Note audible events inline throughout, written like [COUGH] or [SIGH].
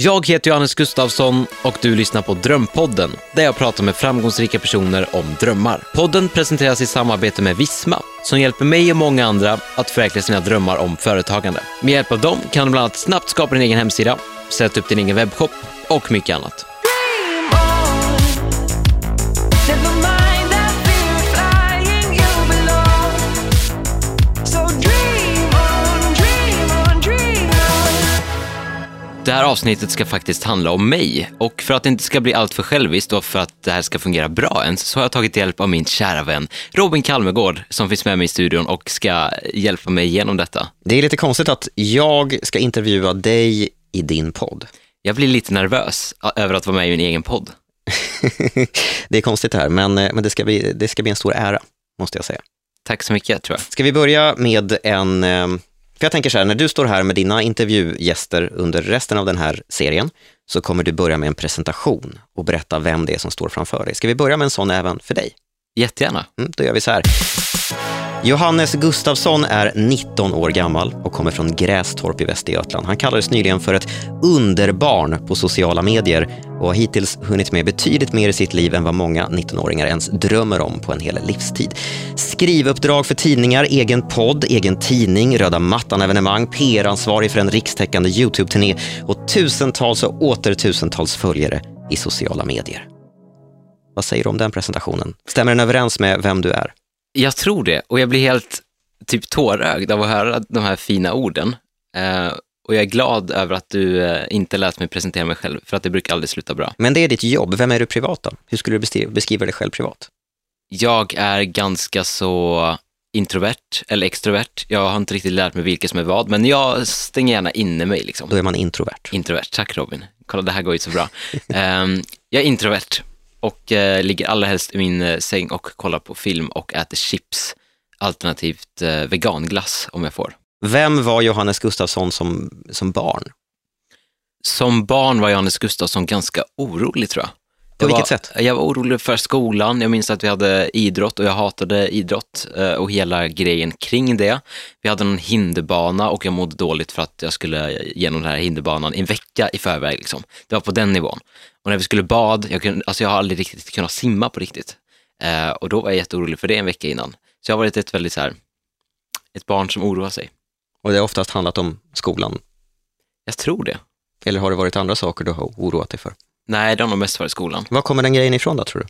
Jag heter Johannes Gustafsson och du lyssnar på Drömpodden där jag pratar med framgångsrika personer om drömmar. Podden presenteras i samarbete med Visma som hjälper mig och många andra att förverkliga sina drömmar om företagande. Med hjälp av dem kan du bland annat snabbt skapa din egen hemsida, sätta upp din egen webbshop och mycket annat. Det här avsnittet ska faktiskt handla om mig och för att det inte ska bli allt för själviskt och för att det här ska fungera bra ens så har jag tagit hjälp av min kära vän Robin Kalmegård som finns med mig i studion och ska hjälpa mig igenom detta. Det är lite konstigt att jag ska intervjua dig i din podd. Jag blir lite nervös över att vara med i min egen podd. [LAUGHS] det är konstigt det här, men, eh, men det, ska bli, det ska bli en stor ära, måste jag säga. Tack så mycket tror jag. Ska vi börja med en... För jag tänker så här, när du står här med dina intervjugäster under resten av den här serien, så kommer du börja med en presentation och berätta vem det är som står framför dig. Ska vi börja med en sån även för dig? Jättegärna. Mm, då gör vi så här. Johannes Gustafsson är 19 år gammal och kommer från Grästorp i Västergötland. Han kallades nyligen för ett underbarn på sociala medier och har hittills hunnit med betydligt mer i sitt liv än vad många 19-åringar ens drömmer om på en hel livstid. Skrivuppdrag för tidningar, egen podd, egen tidning, röda mattan-evenemang, PR-ansvarig för en rikstäckande YouTube-turné och tusentals och åter tusentals följare i sociala medier. Vad säger du om den presentationen? Stämmer den överens med vem du är? Jag tror det och jag blir helt typ tårögd av att höra de här fina orden. Eh, och jag är glad över att du eh, inte lät mig presentera mig själv för att det brukar aldrig sluta bra. Men det är ditt jobb. Vem är du privat då? Hur skulle du beskriva, dig själv privat? Jag är ganska så introvert eller extrovert. Jag har inte riktigt lärt mig vilket som är vad, men jag stänger gärna inne mig. Liksom. Då är man introvert. Introvert, tack Robin. Kolla, det här går ju så bra. [LAUGHS] Ehm, jag är introvert och eh, ligger allra helst i min eh, säng och kollar på film och äter chips, alternativt eh, veganglass om jag får. Vem var Johannes Gustafsson som, som barn? Som barn var Johannes Gustafsson ganska orolig tror jag. På Jag vilket var, sätt? Jag var orolig för skolan. Jag minns att vi hade idrott och jag hatade idrott eh, och hela grejen kring det. Vi hade en hinderbana och jag mådde dåligt för att jag skulle genom den här hinderbanan en vecka i förväg. Liksom. Det var på den nivån. Och när vi skulle bad, jag, kunde, alltså jag har aldrig riktigt kunnat simma på riktigt. Eh, och då var jag jätteorolig för det en vecka innan. Så jag har varit ett väldigt så här, ett barn som oroar sig. Och det har oftast handlat om skolan. Jag tror det. Eller har det varit andra saker du har oroat dig för? Nej, det har nog mest varit skolan. Var kommer den grejen ifrån då, tror du?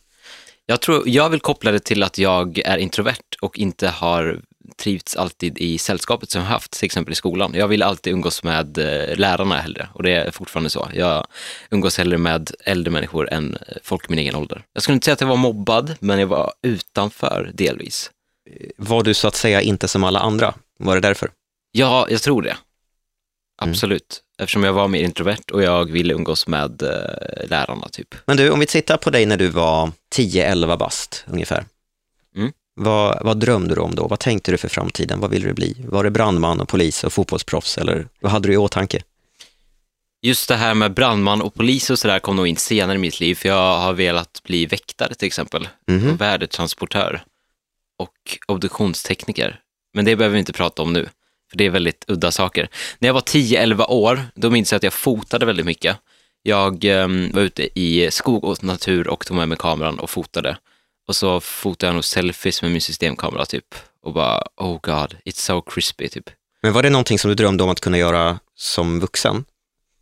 Jag, tror, jag vill koppla det till att jag är introvert och inte har trivts alltid i sällskapet som jag haft, till exempel i skolan. Jag vill alltid umgås med eh, lärarna hellre och det är fortfarande så. Jag umgås hellre med äldre människor än eh, folk i min egen ålder. Jag skulle inte säga att jag var mobbad, men jag var utanför delvis. Var du så att säga inte som alla andra? Var det därför? Ja, jag tror det. Absolut. Eftersom jag var mer introvert och jag ville umgås med eh, lärarna typ. Men du, om vi tittar på dig när du var 10-11 bast ungefär. Mm. Vad, vad drömde du om då? Vad tänkte du för framtiden? Vad ville du bli? Var det brandman och polis och fotbollsproffs eller vad hade du i åtanke? Just det här med brandman och polis och sådär kom nog in senare i mitt liv, för jag har velat bli väktare till exempel, och värdetransportör och obduktionstekniker. Men det behöver vi inte prata om nu, för det är väldigt udda saker. När jag var 10-11 år, då minns jag att jag fotade väldigt mycket. Jag ehm, var ute i skog och natur och tog med mig kameran och fotade. Och så fotade jag nog selfies med min systemkamera typ. Och bara, oh god, it's so crispy typ. Men var det någonting som du drömde om att kunna göra som vuxen?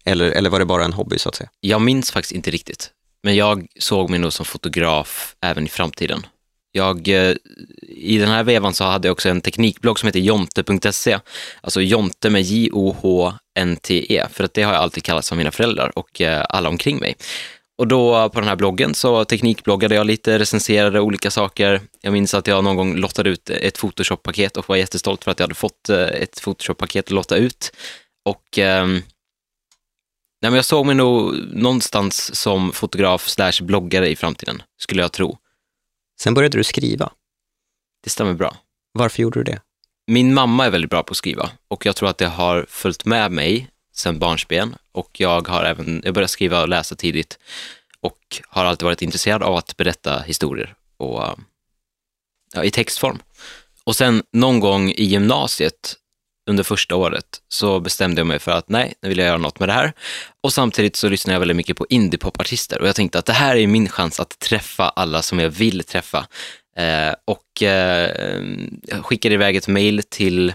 Eller, eller var det bara en hobby så att säga? Jag minns faktiskt inte riktigt, men jag såg mig nog som fotograf även i framtiden. Jag, eh, I den här vevan så hade jag också en teknikblogg som heter jonte.se, alltså Jonte med J-O-H-N-T-E, för att det har jag alltid kallats av mina föräldrar och eh, alla omkring mig. Och då på den här bloggen så teknikbloggade jag lite, recenserade olika saker. Jag minns att jag någon gång lottade ut ett Photoshop-paket och var jättestolt för att jag hade fått eh, ett Photoshop-paket att lotta ut. Och ehm, nej, men jag såg mig nog någonstans som fotograf slash bloggare i framtiden, skulle jag tro. Sen började du skriva. Det stämmer bra. Varför gjorde du det? Min mamma är väldigt bra på att skriva och jag tror att det har följt med mig sedan barnsben och jag har även, jag började skriva och läsa tidigt och har alltid varit intresserad av att berätta historier och, ja, i textform. Och sen någon gång i gymnasiet under första året så bestämde jag mig för att nej, nu vill jag göra något med det här. Och samtidigt så lyssnar jag väldigt mycket på indiepopartister och jag tänkte att det här är min chans att träffa alla som jag vill träffa. Eh, och eh, jag skickade iväg ett mail till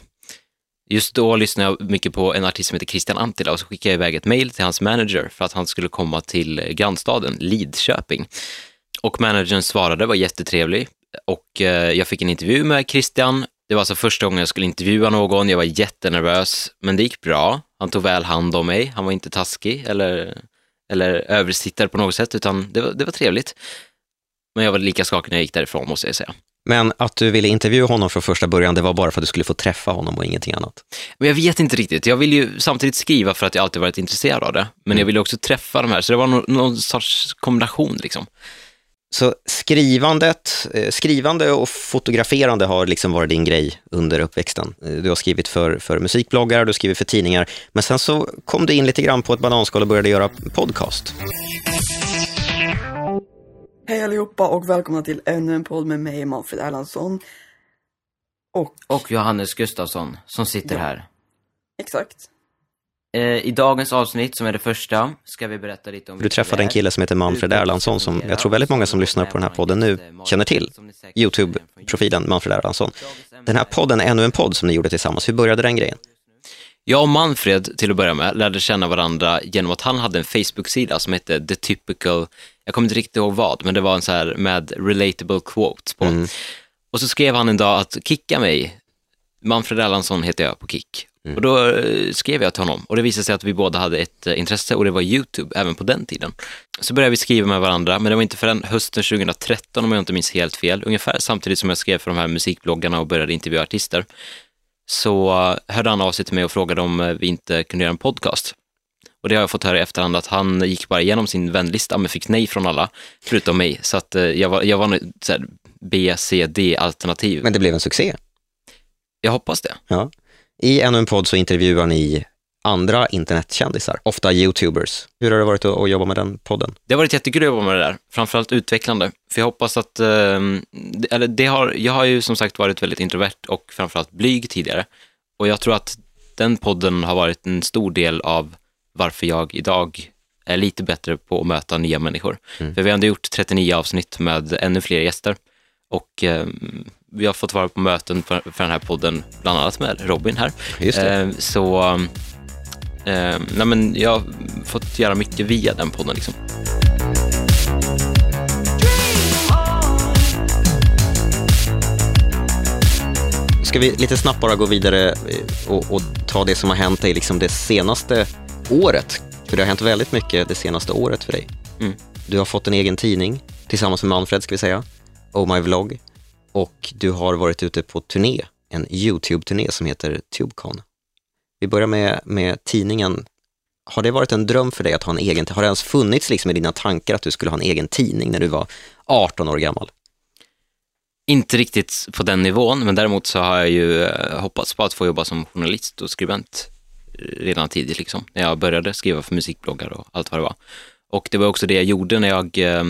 Just då lyssnade jag mycket på en artist som heter Christian Antila och så skickade jag iväg ett mail till hans manager för att han skulle komma till grannstaden Lidköping. Och managern svarade, var jättetrevlig och eh, jag fick en intervju med Christian. Det var alltså första gången jag skulle intervjua någon, jag var jättenervös, men det gick bra. Han tog väl hand om mig, han var inte taskig eller, eller översittare på något sätt, utan det var, det var trevligt. Men jag var lika skakig när jag gick därifrån, måste jag säga. Men att du ville intervjua honom från första början, det var bara för att du skulle få träffa honom och ingenting annat. Men jag vet inte riktigt. Jag vill ju samtidigt skriva för att jag alltid varit intresserad av det. Men jag ville också träffa de här, så det var någon, någon sorts kombination. Liksom. Så skrivandet, eh, skrivande och fotograferande har liksom varit din grej under uppväxten. Eh, Du har skrivit för, för musikbloggar, du har skrivit för tidningar, men sen så kom du in lite grann på ett bananskal och började göra podcast. Hej allihopa och välkomna till ännu en podd med mig, Manfred Erlandsson. Och Och Johannes Gustafsson som sitter här. exakt, I dagens avsnitt, som är det första, ska vi berätta lite om... Du träffade en kille som heter Manfred Erlandsson som jag tror väldigt många som lyssnar på den här podden nu känner till. Youtube-profilen Manfred Erlandsson. Den här podden är ännu en podd som ni gjorde tillsammans. Hur började den grejen? Jag och Manfred, till att börja med, lärde känna varandra genom att han hade en Facebook-sida som hette The Typical, jag kommer inte riktigt ihåg vad, men det var en så här med relatable quotes på. Och så skrev han en dag att kicka mig, Manfred Erlandsson heter jag på Kick. Och då eh, skrev jag till honom och det visade sig att vi båda hade ett eh, intresse och det var YouTube även på den tiden. Så började vi skriva med varandra, men det var inte förrän hösten 2013 om jag inte minns helt fel, ungefär samtidigt som jag skrev för de här musikbloggarna och började intervjua artister. Så eh, hörde han av sig till mig och frågade om vi inte kunde göra en podcast. Och det har jag fått höra i efterhand att han gick bara igenom sin vänlista men fick nej från alla, förutom mig. Så att jag var, jag var så här B, C, D-alternativ. Men det blev en succé. Jag hoppas det. Ja. I ännu en podd så intervjuar ni andra internetkändisar, ofta YouTubers. Hur har det varit att, jobba med den podden? Det har varit jättekul att jobba med det där, framförallt utvecklande. För jag hoppas att, eh, det- eller det har, jag har ju som sagt varit väldigt introvert och framförallt blyg tidigare. Och jag tror att den podden har varit en stor del av varför jag idag är lite bättre på att möta nya människor. För vi har ändå gjort 39 avsnitt med ännu fler gäster. Och eh, vi har fått vara på möten för, för den här podden, bland annat med Robin här. Just. Eh, så eh, nej men jag har fått göra mycket via den podden. Liksom. Ska vi lite snabbt bara gå vidare eh, och, och ta det som har hänt dig liksom det senaste året? För det har hänt väldigt mycket det senaste året för dig. Mm. Du har fått en egen tidning tillsammans med Manfred, ska vi säga, Oh My Vlog. Och du har varit ute på turné, en YouTube-turné som heter TubeCon. Vi börjar med, med tidningen. Har det varit en dröm för dig att ha en egen, har det ens funnits liksom i dina tankar att du skulle ha en egen tidning när du var 18 år gammal? Inte riktigt på den nivån, men däremot så har jag ju eh, hoppats på att få jobba som journalist och skribent eh, redan tidigt, liksom, när jag började skriva för musikbloggar och allt vad det var. Och det var också det jag gjorde när jag, eh,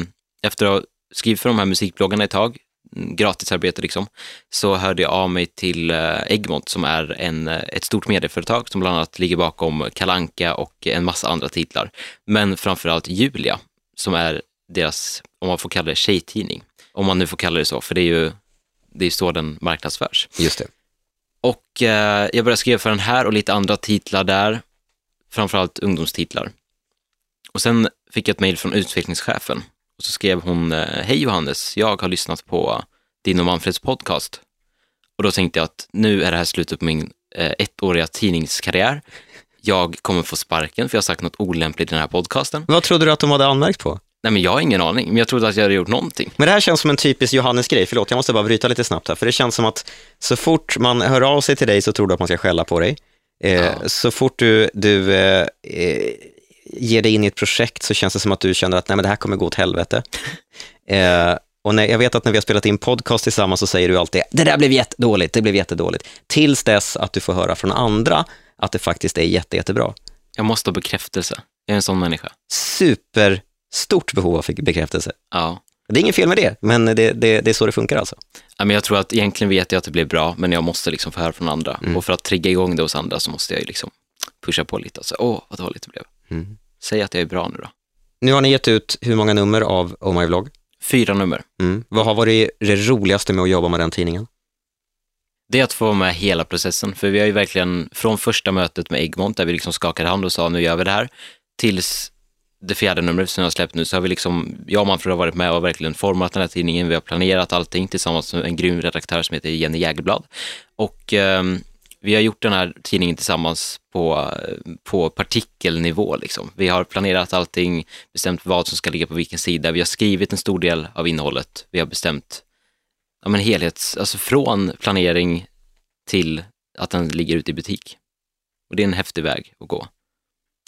efter att ha skrivit för de här musikbloggarna ett tag, gratisarbete liksom, så hörde jag av mig till eh, Egmont som är en, eh, ett stort medieföretag som bland annat ligger bakom Kalanka och en massa andra titlar. Men framförallt Julia, som är deras, om man får kalla det, tjejtidning. Om man nu får kalla det så, för det är ju det är så den marknadsförs. Just det. Och eh, jag började skriva för den här och lite andra titlar där, framförallt ungdomstitlar. Och sen fick jag ett mejl från utvecklingschefen och så skrev hon, eh, hej Johannes, jag har lyssnat på din och Manfreds podcast. Och då tänkte jag att nu är det här slutet på min eh, ettåriga tidningskarriär. Jag kommer få sparken för jag har sagt något olämpligt i den här podcasten. Vad trodde du att de hade anmärkt på? Nej men jag har ingen aning, men jag trodde att jag hade gjort någonting. Men det här känns som en typisk Johannes-grej. Förlåt, jag måste bara bryta lite snabbt här. För det känns som att så fort man hör av sig till dig så tror du att man ska skälla på dig. Eh, Ja. Så fort du, du eh, ger dig in i ett projekt så känns det som att du känner att nej, men det här kommer gå åt helvete. [LAUGHS] eh, och när, jag vet att när vi har spelat in podcast tillsammans så säger du alltid det där blev jättedåligt, det blev jättedåligt. Tills dess att du får höra från andra att det faktiskt är jätte, jättebra. Jag måste ha bekräftelse. Jag är en sån människa. Superstort behov av bekräftelse. Ja. Det är inget fel med det, men det, det, det är så det funkar alltså. Ja, men jag tror att egentligen vet jag att det blir bra, men jag måste liksom få höra från andra. Och för att trigga igång det hos andra så måste jag liksom pusha på lite och säga, åh, vad dåligt det blev. Mm. Säg att jag är bra nu då. Nu har ni gett ut hur många nummer av Oh My Vlog? Fyra nummer. Mm. Vad har varit det roligaste med att jobba med den tidningen? Det är att få vara med hela processen, för vi har ju verkligen från första mötet med Egmont, där vi liksom skakade hand och sa nu gör vi det här, tills det fjärde numret som jag har släppt nu, så har vi liksom, jag och Manfred har varit med och verkligen format den här tidningen, vi har planerat allting tillsammans med en grym redaktör som heter Jenny Jägerblad. Och ehm, vi har gjort den här tidningen tillsammans på, på partikelnivå. Liksom. Vi har planerat allting, bestämt vad som ska ligga på vilken sida. Vi har skrivit en stor del av innehållet. Vi har bestämt ja, men helhets, alltså från planering till att den ligger ute i butik. Och det är en häftig väg att gå.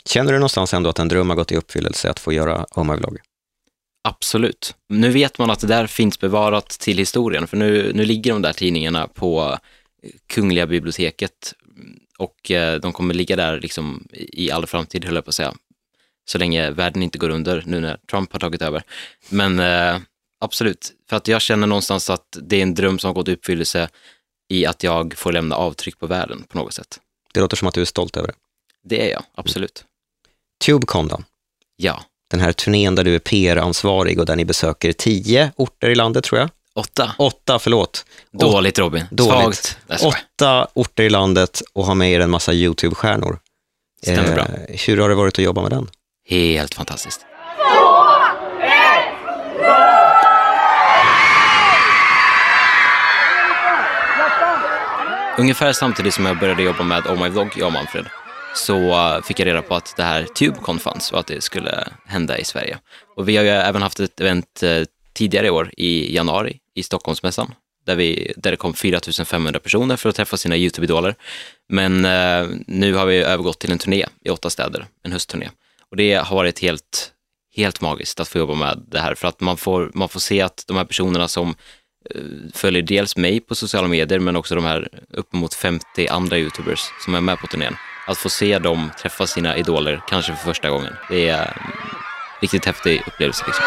Känner du någonstans ändå att en dröm har gått i uppfyllelse att få göra Oh My Vlog? Absolut. Nu vet man att det där finns bevarat till historien, för nu, nu ligger de där tidningarna på Kungliga biblioteket och eh, de kommer ligga där liksom i all framtid, höll jag på att säga. Så länge världen inte går under, nu när Trump har tagit över. Men eh, absolut, för att jag känner någonstans att det är en dröm som har gått i uppfyllelse i att jag får lämna avtryck på världen på något sätt. Det låter som att du är stolt över det. Det är jag, absolut. Tubecon då? Ja. Den här turnén där du är PR-ansvarig och där ni besöker tio orter i landet tror jag. Åtta. Åtta, förlåt. Dåligt Robin. Dåligt. Svagt. Åtta orter i landet och har med er en massa YouTube-stjärnor. Stämmer bra. Eh, hur har det varit att jobba med den? Helt fantastiskt. Ungefär samtidigt som jag började jobba med Oh My Vlog, jag och Manfred, så uh, fick jag reda på att det här Tubecon fanns och att det skulle hända i Sverige. Och vi har ju även haft ett event eh, tidigare i år, i januari, i Stockholmsmässan, där, vi, där det kom 4 500 personer för att träffa sina YouTube-idoler. Men eh, nu har vi övergått till en turné i åtta städer, en höstturné. Och det har varit helt, helt magiskt att få jobba med det här, för att man får, man får se att de här personerna som eh, följer dels mig på sociala medier, men också de här uppemot 50 andra YouTubers som är med på turnén. Att få se dem träffa sina idoler, kanske för första gången, det är en riktigt häftig upplevelse. Liksom.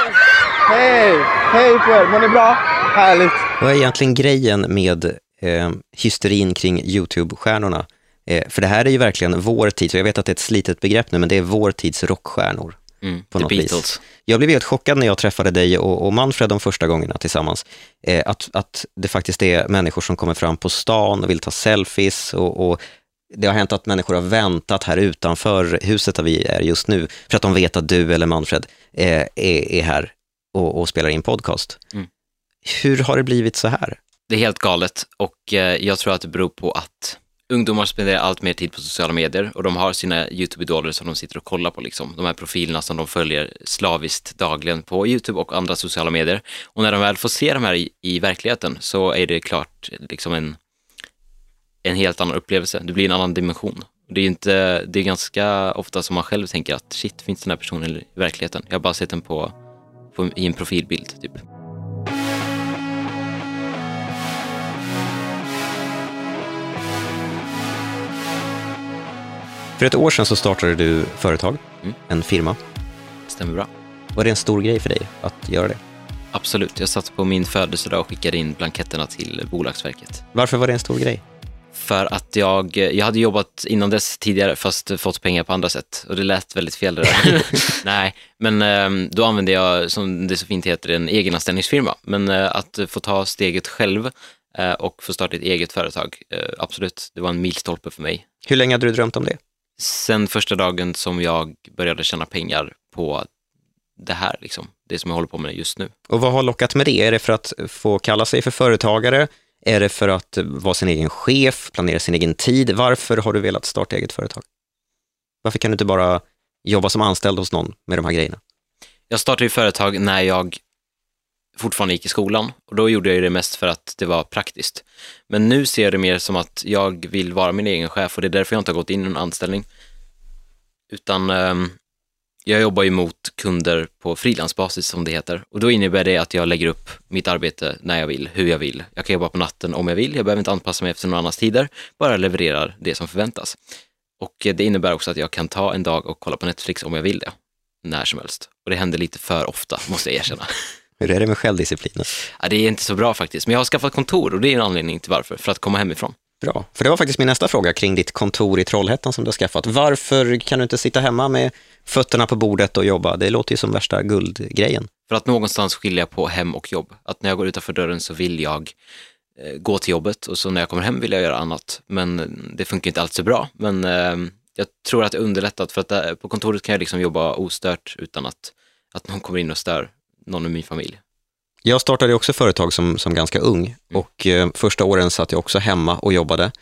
Hej! Hej på er, mår ni bra? Härligt. Vad är egentligen grejen med eh, hysterin kring YouTube-stjärnorna? Eh, för det här är ju verkligen vår tids, och jag vet att det är ett slitet begrepp nu, men det är vår tids rockstjärnor. Mm, På något vis. Beatles. Jag blev helt chockad när jag träffade dig och, och Manfred de första gångerna tillsammans. Eh, att, att det faktiskt är människor som kommer fram på stan och vill ta selfies och, och det har hänt att människor har väntat här utanför huset där vi är just nu för att de vet att du eller Manfred eh, är, är här och, och spelar in podcast. Mm. Hur har det blivit så här? Det är helt galet och eh, jag tror att det beror på att ungdomar spenderar allt mer tid på sociala medier och de har sina YouTube-idoler som de sitter och kollar på, liksom. de här profilerna som de följer slaviskt dagligen på YouTube och andra sociala medier. Och när de väl får se de här i, i verkligheten så är det klart liksom en, en helt annan upplevelse. Det blir en annan dimension. Det är, inte, det är ganska ofta som man själv tänker att shit, finns den här personen i verkligheten? Jag har bara sett den på, på, i en profilbild, typ. För ett år sedan så startade du företag, Mm. en firma. Stämmer bra. Var det en stor grej för dig att göra det? Absolut, jag satt på min födelsedag och skickade in blanketterna till Bolagsverket. Varför var det en stor grej? För att jag, jag hade jobbat innan dess tidigare fast fått pengar på andra sätt och det lät väldigt fel det där. [LAUGHS] [LAUGHS] Nej, men eh, då använde jag, som det så fint heter, en egenanställningsfirma. Men eh, att få ta steget själv eh, och få starta ett eget företag, eh, absolut, det var en milstolpe för mig. Hur länge hade du drömt om det? Sen första dagen som jag började tjäna pengar på det här, liksom, det som jag håller på med just nu. Och vad har lockat med det? Är det för att få kalla sig för företagare? Är det för att vara sin egen chef, planera sin egen tid? Varför har du velat starta eget företag? Varför kan du inte bara jobba som anställd hos någon med de här grejerna? Jag startade ju företag när jag fortfarande gick i skolan och då gjorde jag det mest för att det var praktiskt. Men nu ser jag det mer som att jag vill vara min egen chef och det är därför jag inte har gått in i en anställning. Utan ehm, jag jobbar ju mot kunder på frilansbasis som det heter och då innebär det att jag lägger upp mitt arbete när jag vill, hur jag vill. Jag kan jobba på natten om jag vill, jag behöver inte anpassa mig efter någon annans tider, bara levererar det som förväntas. Och eh, det innebär också att jag kan ta en dag och kolla på Netflix om jag vill det, när som helst. Och det händer lite för ofta, måste jag erkänna. [LAUGHS] Hur är det med självdisciplinen? Ja, det är inte så bra faktiskt, men jag har skaffat kontor och det är en anledning till varför, för att komma hemifrån. Bra, för det var faktiskt min nästa fråga kring ditt kontor i Trollhättan som du har skaffat. Varför kan du inte sitta hemma med fötterna på bordet och jobba? Det låter ju som värsta guldgrejen. För att någonstans skilja på hem och jobb. Att när jag går utanför dörren så vill jag eh, gå till jobbet och så när jag kommer hem vill jag göra annat. Men eh, det funkar inte alltid så bra. Men eh, jag tror att det är underlättat för att på kontoret kan jag liksom jobba ostört utan att, att någon kommer in och stör någon i min familj. Jag startade också företag som, som ganska ung och eh, första åren satt jag också hemma och jobbade.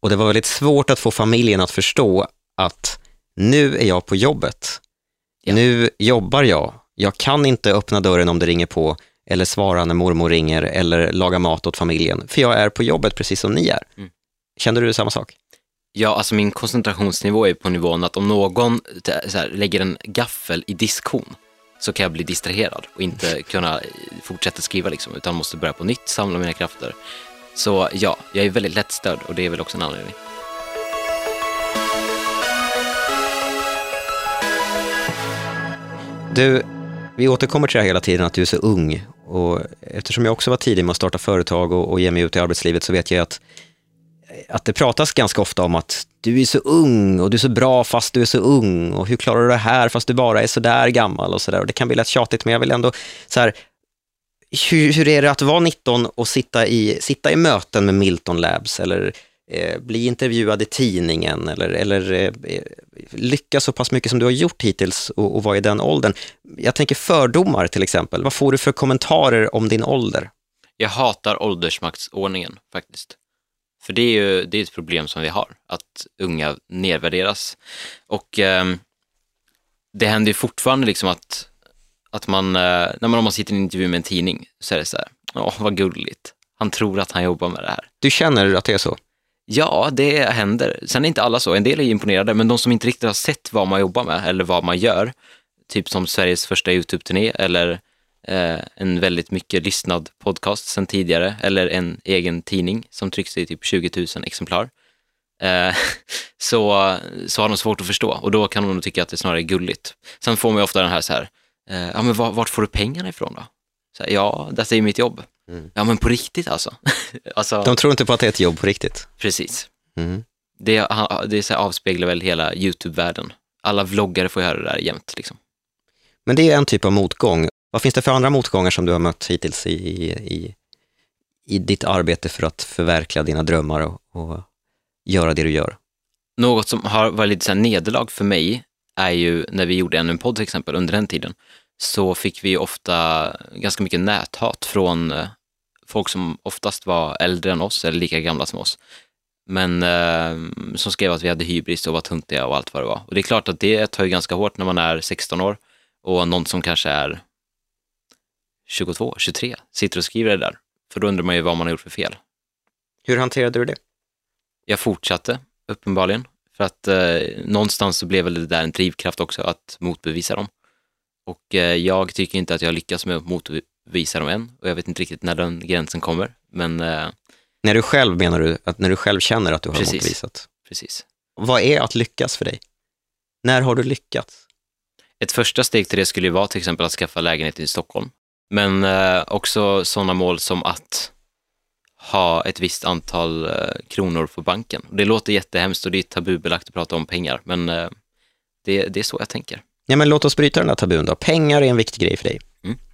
Och det var väldigt svårt att få familjen att förstå att nu är jag på jobbet. Ja. Nu jobbar jag. Jag kan inte öppna dörren om det ringer på eller svara när mormor ringer eller laga mat åt familjen, för jag är på jobbet precis som ni är. Mm. Kände du samma sak? Ja, alltså min koncentrationsnivå är på nivån att om någon här, lägger en gaffel i diskhon så kan jag bli distraherad och inte kunna fortsätta skriva liksom, utan måste börja på nytt, samla mina krafter. Så ja, jag är väldigt lättstörd och det är väl också en anledning. Du, vi återkommer till det här hela tiden, att du är så ung. Och eftersom jag också var tidig med att starta företag och, och ge mig ut i arbetslivet så vet jag att, att det pratas ganska ofta om att du är så ung och du är så bra fast du är så ung och hur klarar du det här fast du bara är så där gammal och så där. Och det kan bli lätt tjatigt, men jag vill ändå så här, hur, hur är det att vara 19 och sitta i, sitta i möten med Milton Labs eller eh, bli intervjuad i tidningen eller, eller eh, eh, lyckas så pass mycket som du har gjort hittills och, och vara i den åldern. Jag tänker fördomar till exempel. Vad får du för kommentarer om din ålder? Jag hatar åldersmaktsordningen faktiskt. För det är ju det är ett problem som vi har, att unga nedvärderas. Och ehm, det händer ju fortfarande liksom att, att man, eh, när man, om man sitter i en intervju med en tidning, så är det så här, åh vad gulligt, han tror att han jobbar med det här. Du känner att det är så? Ja, det händer. Sen är inte alla så. En del är imponerade, men de som inte riktigt har sett vad man jobbar med eller vad man gör, typ som Sveriges första YouTube-turné eller eh, en väldigt mycket lyssnad podcast sen tidigare eller en egen tidning som trycks i typ 20 000 exemplar, eh, [LAUGHS] så, så har de svårt att förstå och då kan de nog tycka att det snarare är gulligt. Sen får man ju ofta den här så här, eh, ja men var, vart får du pengarna ifrån då? Här, ja, detta är ju mitt jobb. Ja men på riktigt alltså. [LAUGHS] alltså De tror inte på att det är ett jobb på riktigt. Precis. Mm. Det, det så här avspeglar väl hela YouTube-världen. Alla vloggare får höra det där jämt. Liksom. Men det är en typ av motgång. Vad finns det för andra motgångar som du har mött hittills i, i, i ditt arbete för att förverkliga dina drömmar och, och göra det du gör? Något som har varit lite så här nederlag för mig är ju när vi gjorde ännu en podd till exempel under den tiden så fick vi ofta ganska mycket näthat från eh, folk som oftast var äldre än oss eller lika gamla som oss. Men eh, som skrev att vi hade hybris och var tuntiga och allt vad det var. Och det är klart att det tar ju ganska hårt när man är 16 år och någon som kanske är 22, 23 sitter och skriver det där. För då undrar man ju vad man har gjort för fel. Hur hanterade du det? jag fortsatte uppenbarligen. För att eh, någonstans så blev väl det där en drivkraft också att motbevisa dem. Och eh, jag tycker inte att jag lyckas med att motbevisa dem än. Och jag vet inte riktigt när den gränsen kommer. Men eh, När du själv menar du, att när du själv känner att du har Precis. motbevisat? precis. Vad är att lyckas för dig? När har du lyckats? Ett första steg till det skulle ju vara till exempel att skaffa lägenhet i Stockholm. Men eh, också sådana mål som att ha ett visst antal eh, kronor på banken. Det låter jättehemskt och det är tabubelagt att prata om pengar, men eh, det, det är så jag tänker. Ja, men låt oss bryta den där tabun då. Pengar är en viktig grej för dig.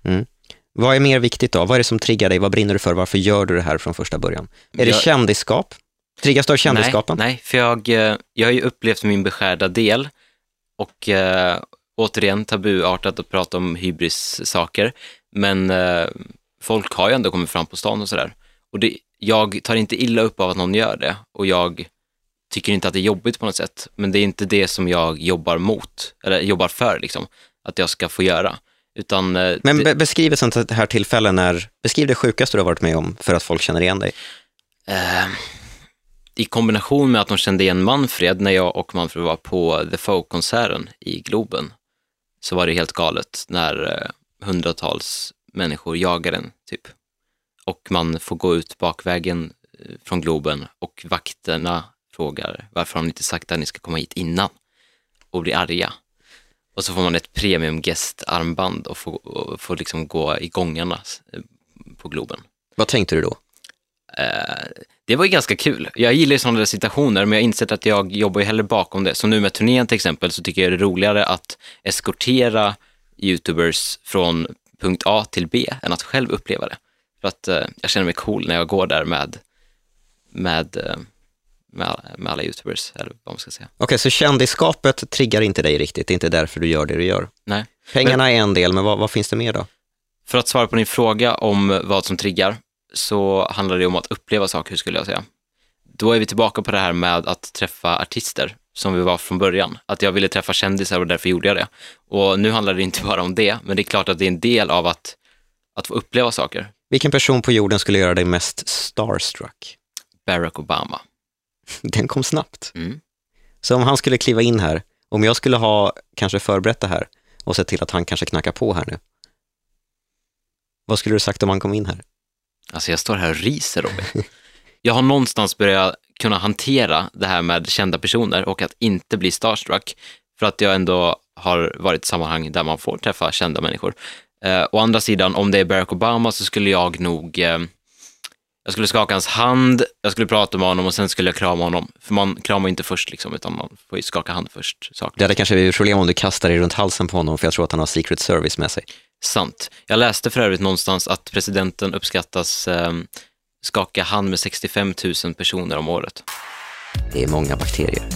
Mm. Vad är mer viktigt då? Vad är det som triggar dig? Vad brinner du för? Varför gör du det här från första början? Är det Jag- kändisskap? Triggas du av kändisskapen? Nej, nej, för jag, jag har ju upplevt min beskärda del och eh, återigen tabuartat att prata om hybris-saker, men eh, folk har ju ändå kommit fram på stan och sådär. Och det, jag tar inte illa upp av att någon gör det och jag tycker inte att det är jobbigt på något sätt, men det är inte det som jag jobbar mot, eller jobbar för liksom, att jag ska få göra. Utan, eh, Men be- beskriv ett sånt här tillfälle när, beskriv det sjukaste du har varit med om för att folk känner igen dig. Eh, I kombination med att de kände igen Manfred när jag och Manfred var på The Folk-konserten i Globen så var det helt galet när eh, hundratals människor jagar en typ. Och man får gå ut bakvägen eh, från Globen och vakterna frågar varför har ni inte sagt att ni ska komma hit innan och blir arga. Och så får man ett premium armband och får, och får liksom gå i gångarna eh, på Globen. Vad tänkte du då? Eh, det var ju ganska kul. Jag gillar ju sådana där situationer, men jag har insett att jag jobbar ju hellre bakom det. Så nu med turnén till exempel så tycker jag det är roligare att eskortera YouTubers från punkt A till B än att själv uppleva det. För att eh, jag känner mig cool när jag går där med, med, eh, med, med alla YouTubers, eller vad man ska säga. Okej, så kändisskapet triggar inte dig riktigt, det är inte därför du gör det du gör. Nej. Pengarna är en del, men vad, vad finns det mer då? För att svara på din fråga om vad som triggar så handlar det om att uppleva saker, skulle jag säga. Då är vi tillbaka på det här med att träffa artister som vi var från början. Att jag ville träffa kändisar och därför gjorde jag det. Och nu handlar det inte [LAUGHS] bara om det, men det är klart att det är en del av att, att få uppleva saker. Vilken person på jorden skulle göra dig mest starstruck? Barack Obama. [LAUGHS] Den kom snabbt. Mm. Så om han skulle kliva in här, om jag skulle ha kanske förberett det här och sett till att han kanske knackar på här nu. Vad skulle du sagt om han kom in här? Alltså jag står här och riser Robin. [LAUGHS] Jag har någonstans börjat kunna hantera det här med kända personer och att inte bli starstruck för att jag ändå har varit i sammanhang där man får träffa kända människor. Eh, å andra sidan, om det är Barack Obama så skulle jag nog eh, jag skulle skaka hans hand, jag skulle prata med honom och sen skulle jag krama honom. För man kramar ju inte först liksom, utan man får ju skaka hand först. Sakligt. Det hade kanske blivit problem om du kastar dig runt halsen på honom, för jag tror att han har Secret Service med sig. Sant. Jag läste för övrigt någonstans att presidenten uppskattas eh, skaka hand med 65 000 personer om året. Det är många bakterier.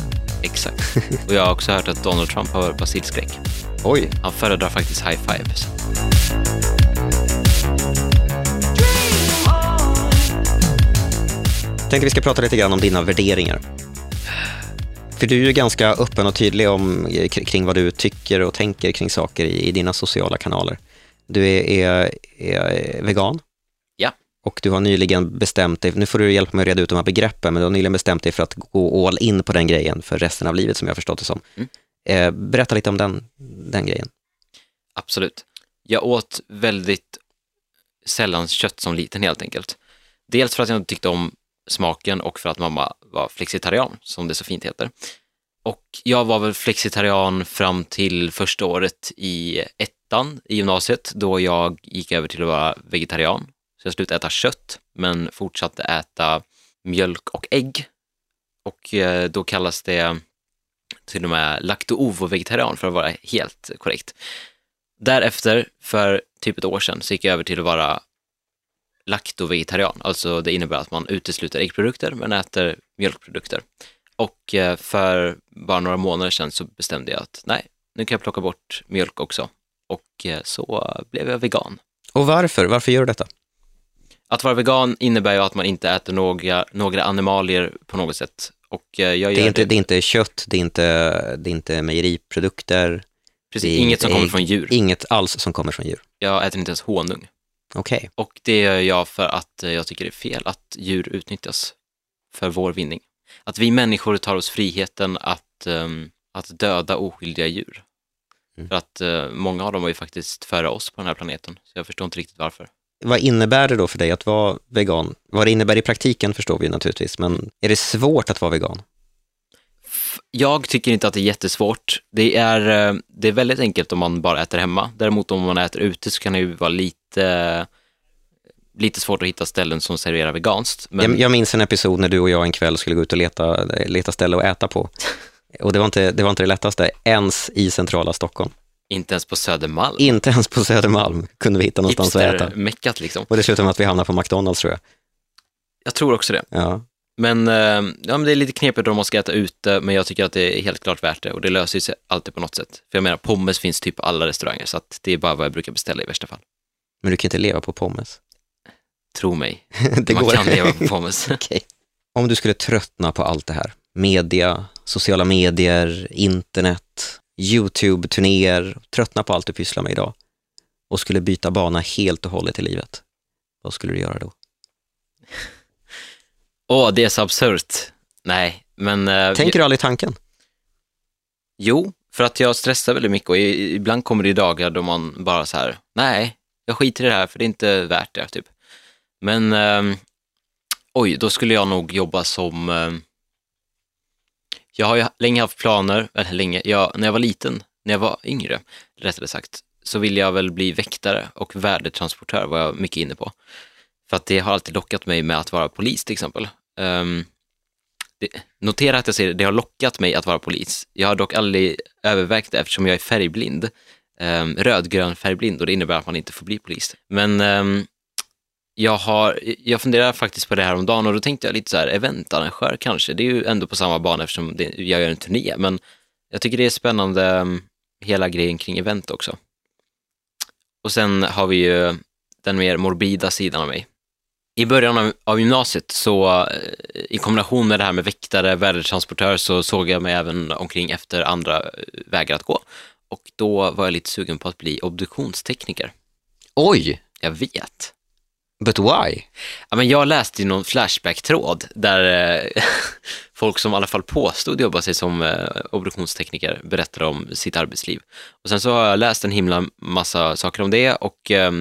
Exakt. [LAUGHS] Och jag har också hört att Donald Trump har basilskräck. Oj, Han föredrar faktiskt high fives. Tänkte vi ska prata lite grann om dina värderingar. För du är ju ganska öppen och tydlig om, kr- kring vad du tycker och tänker kring saker i, i dina sociala kanaler. Du är, är, är vegan. Och du har nyligen bestämt dig, nu får du hjälpa mig att reda ut de här begreppen, men du har nyligen bestämt dig för att gå all in på den grejen för resten av livet som jag har förstått det som. Mm. Eh, berätta lite om den, den grejen. Absolut. Jag åt väldigt sällan kött som liten helt enkelt. Dels för att jag inte tyckte om smaken och för att mamma var flexitarian, som det så fint heter. Och jag var väl flexitarian fram till första året i ettan i gymnasiet då jag gick över till att vara vegetarian. Så jag slutade äta kött men fortsatte äta mjölk och ägg. Och eh, då kallas det till och med lakto-ovo-vegetarian för att vara helt korrekt. Därefter, för typ ett år sedan, så gick jag över till att vara lakto-vegetarian. Alltså det innebär att man utesluter äggprodukter men äter mjölkprodukter. Och eh, för bara några månader sedan så bestämde jag att nej, nu kan jag plocka bort mjölk också. Och eh, så blev jag vegan. Och varför? Varför gör du detta? Att vara vegan innebär ju att man inte äter några, några animalier på något sätt. Och eh, jag gör Det är, inte, det är inte kött, det är inte, det är inte mejeriprodukter, precis, det inget som kommer ägg. från djur. inget alls som kommer från djur. Jag äter inte ens honung. Okej. Och det gör jag för att eh, jag tycker det är fel att djur utnyttjas för vår vinning. Att vi människor tar oss friheten att, ehm, att döda oskyldiga djur. Mm. För att eh, många av dem var ju faktiskt före oss på den här planeten, så jag förstår inte riktigt varför. Vad innebär det då för dig att vara vegan? Vad det innebär i praktiken förstår vi naturligtvis, men är det svårt att vara vegan? Jag tycker inte att det är jättesvårt. Det är, eh, det är väldigt enkelt om man bara äter hemma. Däremot om man äter ute så kan det ju vara lite, lite svårt att hitta ställen som serverar veganskt. Men Jag, jag minns en episod när du och jag en kväll skulle gå ut och leta, leta ställe att äta på. [LAUGHS] Och det var, inte, det var inte det lättaste, ens i centrala Stockholm. Inte ens på Södermalm. Inte ens på Södermalm kunde vi hitta någonstans att äta. Hipster-meckat liksom. Och det slutade med att vi hamnade på McDonalds tror jag. Jag tror också det. Ja. Men, eh, ja, men det är lite knepigt om man ska äta ute, men jag tycker att det är helt klart värt det och det löser sig alltid på något sätt. För jag menar, pommes finns typ på alla restauranger, så att det är bara vad jag brukar beställa i värsta fall. Men du kan inte leva på pommes. Tro mig, [LAUGHS] det man går. kan leva på pommes. [LAUGHS] Okej. Om du skulle tröttna på allt det här, media, sociala medier, internet, YouTube-turnéer, tröttna på allt du pysslar med idag och skulle byta bana helt och hållet i livet, vad skulle du göra då? [LAUGHS] Åh, det är så absurt. Nej, men... eh, Tänker du aldrig tanken? Jo, för att jag stressar väldigt mycket och ibland kommer det dagar då man bara så här, nej, jag skiter i det här för det är inte värt det, typ. Men, ehm, oj, då skulle jag nog jobba som, ehm, jag har ju länge haft planer, eller länge, jag, när jag var liten när jag var yngre, rättare sagt, så ville jag väl bli väktare och värdetransportör var jag mycket inne på. För att det har alltid lockat mig med att vara polis till exempel. Um, det, notera att jag säger det har lockat mig att vara polis. Jag har dock aldrig övervägt det eftersom jag är färgblind. Um, rödgrön färgblind och det innebär att man inte får bli polis. Men um, jag, har, jag funderar faktiskt på det här om dagen och då tänkte jag lite så här, eventarrangör kanske. Det är ju ändå på samma bana eftersom det, jag gör en turné, men jag tycker det är spännande, um, hela grejen kring event också. Och sen har vi ju den mer morbida sidan av mig. I början av, av gymnasiet, så eh, i kombination med det här med väktare, värdetransportör, så såg jag mig även omkring efter andra eh, vägar att gå. Och då var jag lite sugen på att bli obduktionstekniker. Oj, Jag vet. But why? Ja, men jag läste i någon Flashback-tråd där eh, [LAUGHS] folk som i alla fall påstod jobba sig som eh, obduktionstekniker berättade om sitt arbetsliv. Och sen så har jag läst en himla massa saker om det och eh,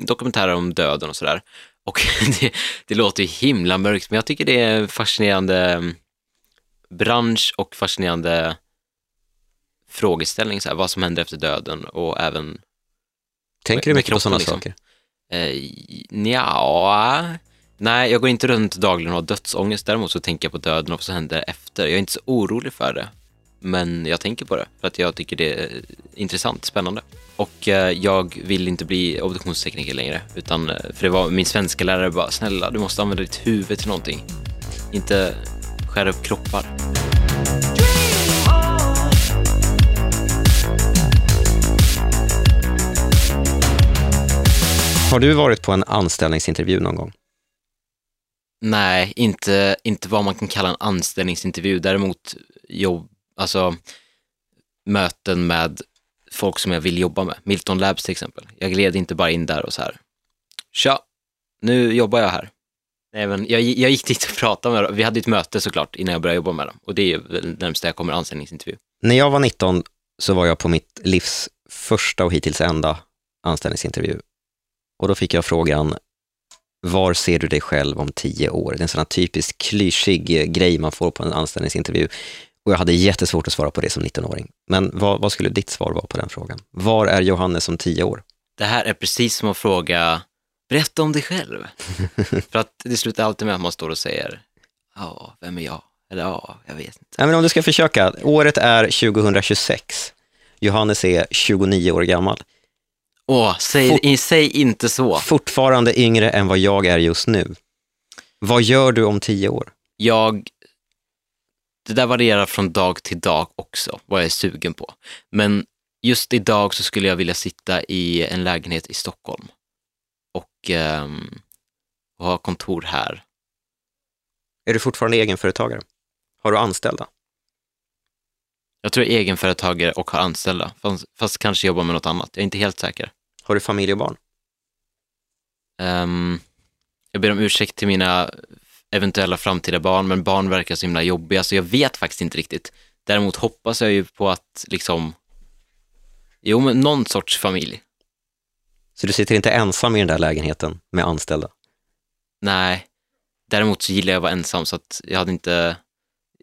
dokumentärer om döden och sådär. Och [LAUGHS] det, det låter ju himla mörkt, men jag tycker det är en fascinerande mm, bransch och fascinerande frågeställning, så här, vad som händer efter döden och även Tänker du mycket på sådana kroppen, saker? Eh, nja, nej, jag går inte runt dagligen och har dödsångest. Däremot så tänker jag på döden och vad som händer efter. Jag är inte så orolig för det, men jag tänker på det för att jag tycker det är intressant, spännande. Och eh, jag vill inte bli obduktionstekniker längre, utan eh, för det var min svenska lärare bara, snälla, du måste använda ditt huvud till någonting. Inte skära upp kroppar. Har du varit på en anställningsintervju någon gång? Nej, inte, inte vad man kan kalla en anställningsintervju. Däremot jobb, alltså möten med folk som jag vill jobba med. Milton Labs till exempel. Jag gled inte bara in där och så här. Tja, nu jobbar jag här. Nej, men jag, jag gick dit och pratade med dem. Vi hade ett möte såklart innan jag började jobba med dem. Och det är väl närmast jag kommer anställningsintervju. När jag var 19 så var jag på mitt livs första och hittills enda anställningsintervju. Och då fick jag frågan, var ser du dig själv om tio år? Det är en sån här typisk klyschig grej man får på en anställningsintervju. Och jag hade jättesvårt att svara på det som 19-åring. Men vad, vad skulle ditt svar vara på den frågan? Var är Johannes om tio år? Det här är precis som att fråga, berätta om dig själv. [LAUGHS] För att det slutar alltid med att man står och säger, ja, vem är jag? Eller ja, jag vet inte. Nej, men om du ska försöka, året är 2026. Johannes är 29 år gammal. Åh, säg, Fort- i- säg inte så. Fortfarande yngre än vad jag är just nu. Vad gör du om tio år? Jag, det där varierar från dag till dag också, vad jag är sugen på. Men just idag så skulle jag vilja sitta i en lägenhet i Stockholm och, ehm, och ha kontor här. Är du fortfarande egenföretagare? Har du anställda? Jag tror jag är egenföretagare och har anställda, fast, fast kanske jobbar med något annat. Jag är inte helt säker. Har du familj och barn? Ehm, jag ber om ursäkt till mina eventuella framtida barn, men barn verkar så himla jobbiga, så jag vet faktiskt inte riktigt. Däremot hoppas jag ju på att liksom, jo men någon sorts familj. Så du sitter inte ensam i den där lägenheten med anställda? Nej, däremot så gillar jag att vara ensam, så att jag hade inte,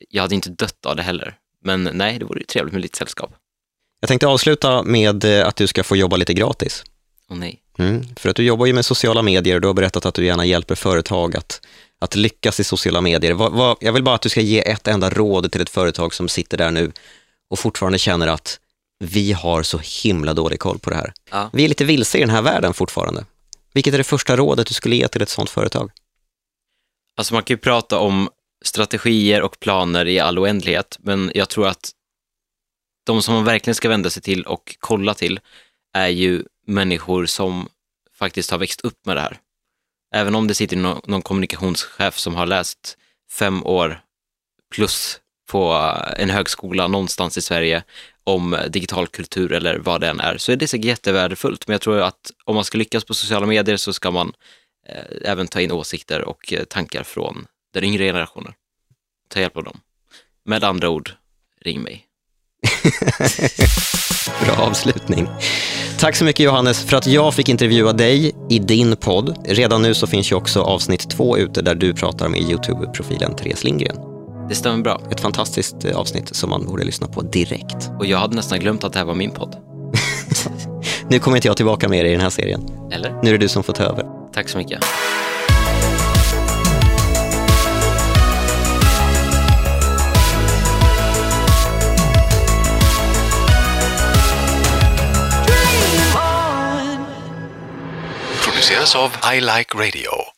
jag hade inte dött av det heller. Men nej, det vore ju trevligt med lite sällskap. Jag tänkte avsluta med eh, att du ska få jobba lite gratis. Åh nej. Mm, för att du jobbar ju med sociala medier och du har berättat att du gärna hjälper företag att, att lyckas i sociala medier. Vad, vad, jag vill bara att du ska ge ett enda råd till ett företag som sitter där nu och fortfarande känner att vi har så himla dålig koll på det här. Ja. Vi är lite vilse i den här världen fortfarande. Vilket är det första rådet du skulle ge till ett sådant företag? Alltså man kan ju prata om strategier och planer i all oändlighet, men jag tror att de som man verkligen ska vända sig till och kolla till är ju människor som faktiskt har växt upp med det här. Även om det sitter någon, någon kommunikationschef som har läst fem år plus på eh, en högskola någonstans i Sverige om digital kultur eller vad det än är, så är det säkert jättevärdefullt. Men jag tror att om man ska lyckas på sociala medier så ska man eh, även ta in åsikter och eh, tankar från den yngre generationen. Ta hjälp av dem. Med andra ord, ring mig. [LAUGHS] Bra avslutning. Tack så mycket Johannes för att jag fick intervjua dig i din podd. Redan nu så finns ju också avsnitt två ute där du pratar med Youtube-profilen Therese Lindgren. Det stämmer bra. Ett fantastiskt eh, avsnitt som man borde lyssna på direkt. Och jag hade nästan glömt att det här var min podd. [LAUGHS] Nu kommer inte jag tillbaka med dig i den här serien. Eller? Nu är det du som får ta över. Tack så mycket. enthusiasts of I Like Radio.